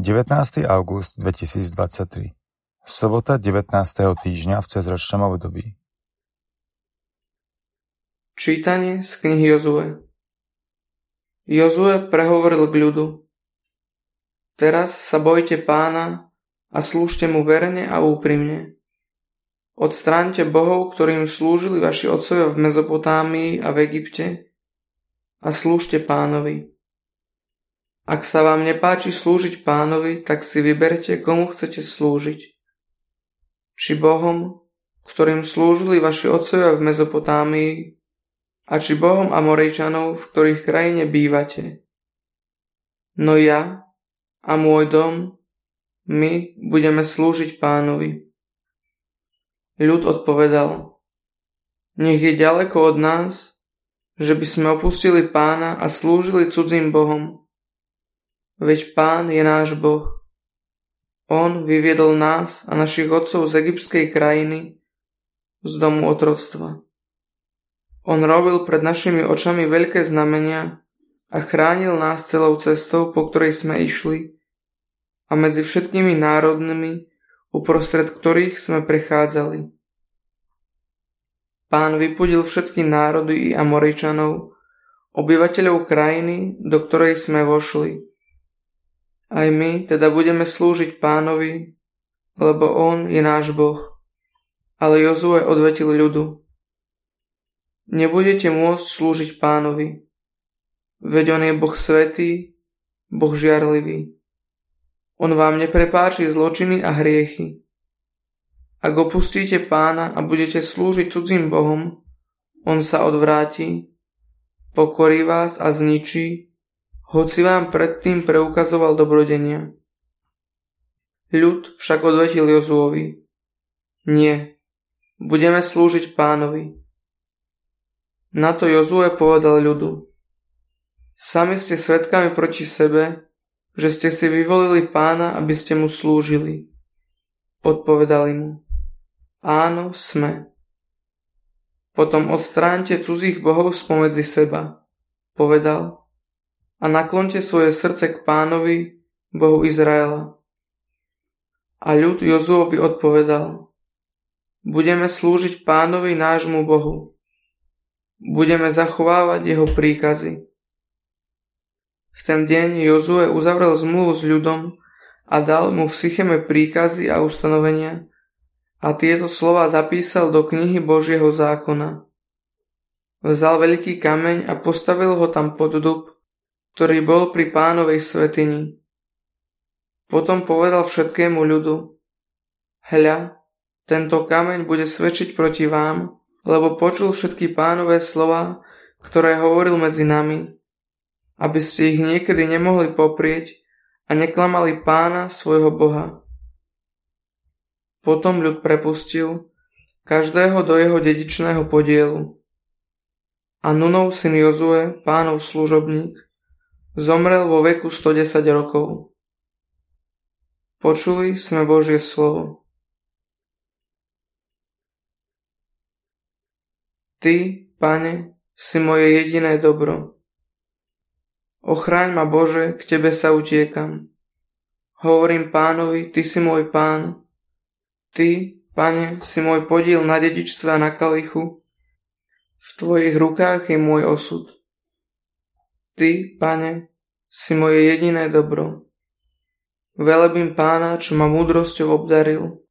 19. august 2023 Sobota 19. týždňa v cezročnom období Čítanie z knihy Jozue Jozue prehovoril k ľudu Teraz sa bojte pána a slúžte mu verne a úprimne. Odstráňte bohov, ktorým slúžili vaši otcovia v Mezopotámii a v Egypte a slúžte pánovi. Ak sa vám nepáči slúžiť pánovi, tak si vyberte, komu chcete slúžiť. Či Bohom, ktorým slúžili vaši otcovia v Mezopotámii, a či Bohom Amorejčanov, v ktorých krajine bývate. No ja a môj dom, my budeme slúžiť pánovi. Ľud odpovedal, nech je ďaleko od nás, že by sme opustili pána a slúžili cudzím bohom. Veď Pán je náš Boh. On vyviedol nás a našich otcov z egyptskej krajiny, z domu otroctva. On robil pred našimi očami veľké znamenia a chránil nás celou cestou, po ktorej sme išli a medzi všetkými národnými, uprostred ktorých sme prechádzali. Pán vypudil všetky národy i Amoričanov, obyvateľov krajiny, do ktorej sme vošli aj my teda budeme slúžiť pánovi, lebo on je náš Boh. Ale Jozue odvetil ľudu. Nebudete môcť slúžiť pánovi, veď on je Boh svetý, Boh žiarlivý. On vám neprepáči zločiny a hriechy. Ak opustíte pána a budete slúžiť cudzím Bohom, on sa odvráti, pokorí vás a zničí hoci vám predtým preukazoval dobrodenia. Ľud však odvetil Jozuovi. Nie, budeme slúžiť pánovi. Na to Jozue povedal ľudu. Sami ste svetkami proti sebe, že ste si vyvolili pána, aby ste mu slúžili. Odpovedali mu. Áno, sme. Potom odstránte cudzích bohov spomedzi seba. Povedal a naklonte svoje srdce k pánovi, Bohu Izraela. A ľud Jozuovi odpovedal, budeme slúžiť pánovi nášmu Bohu. Budeme zachovávať jeho príkazy. V ten deň Jozue uzavrel zmluvu s ľudom a dal mu v Sycheme príkazy a ustanovenia a tieto slova zapísal do knihy Božieho zákona. Vzal veľký kameň a postavil ho tam pod dub ktorý bol pri pánovej svetini. Potom povedal všetkému ľudu, hľa, tento kameň bude svedčiť proti vám, lebo počul všetky pánové slova, ktoré hovoril medzi nami, aby ste ich niekedy nemohli poprieť a neklamali pána svojho Boha. Potom ľud prepustil každého do jeho dedičného podielu. A Nunov syn Jozue, pánov služobník, Zomrel vo veku 110 rokov. Počuli sme Božie slovo. Ty, Pane, si moje jediné dobro. Ochráň ma Bože, k Tebe sa utiekam. Hovorím pánovi, Ty si môj pán. Ty, Pane, si môj podiel na dedičstve a na kalichu. V Tvojich rukách je môj osud. Ty, pane, si moje jediné dobro. Velebím pána, čo ma múdrosťou obdaril.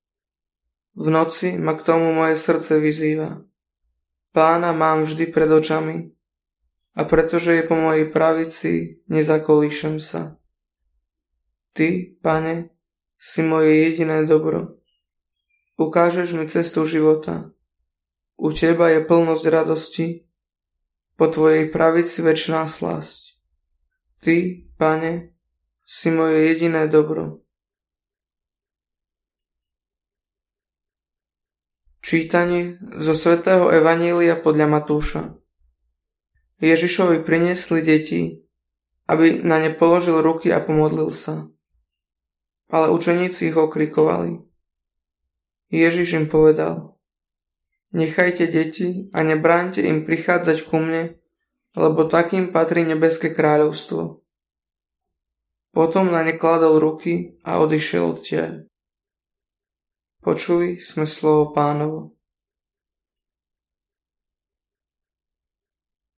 V noci ma k tomu moje srdce vyzýva. Pána mám vždy pred očami a pretože je po mojej pravici, nezakolíšem sa. Ty, pane, si moje jediné dobro. Ukážeš mi cestu života. U teba je plnosť radosti po Tvojej pravici väčšiná slasť. Ty, Pane, si moje jediné dobro. Čítanie zo svätého Evanília podľa Matúša Ježišovi priniesli deti, aby na ne položil ruky a pomodlil sa. Ale učeníci ich okrikovali. Ježiš im povedal, Nechajte deti a nebráňte im prichádzať ku mne, lebo takým patrí nebeské kráľovstvo. Potom na ne kladol ruky a odišiel odtiaľ. Počuj sme slovo pánovo.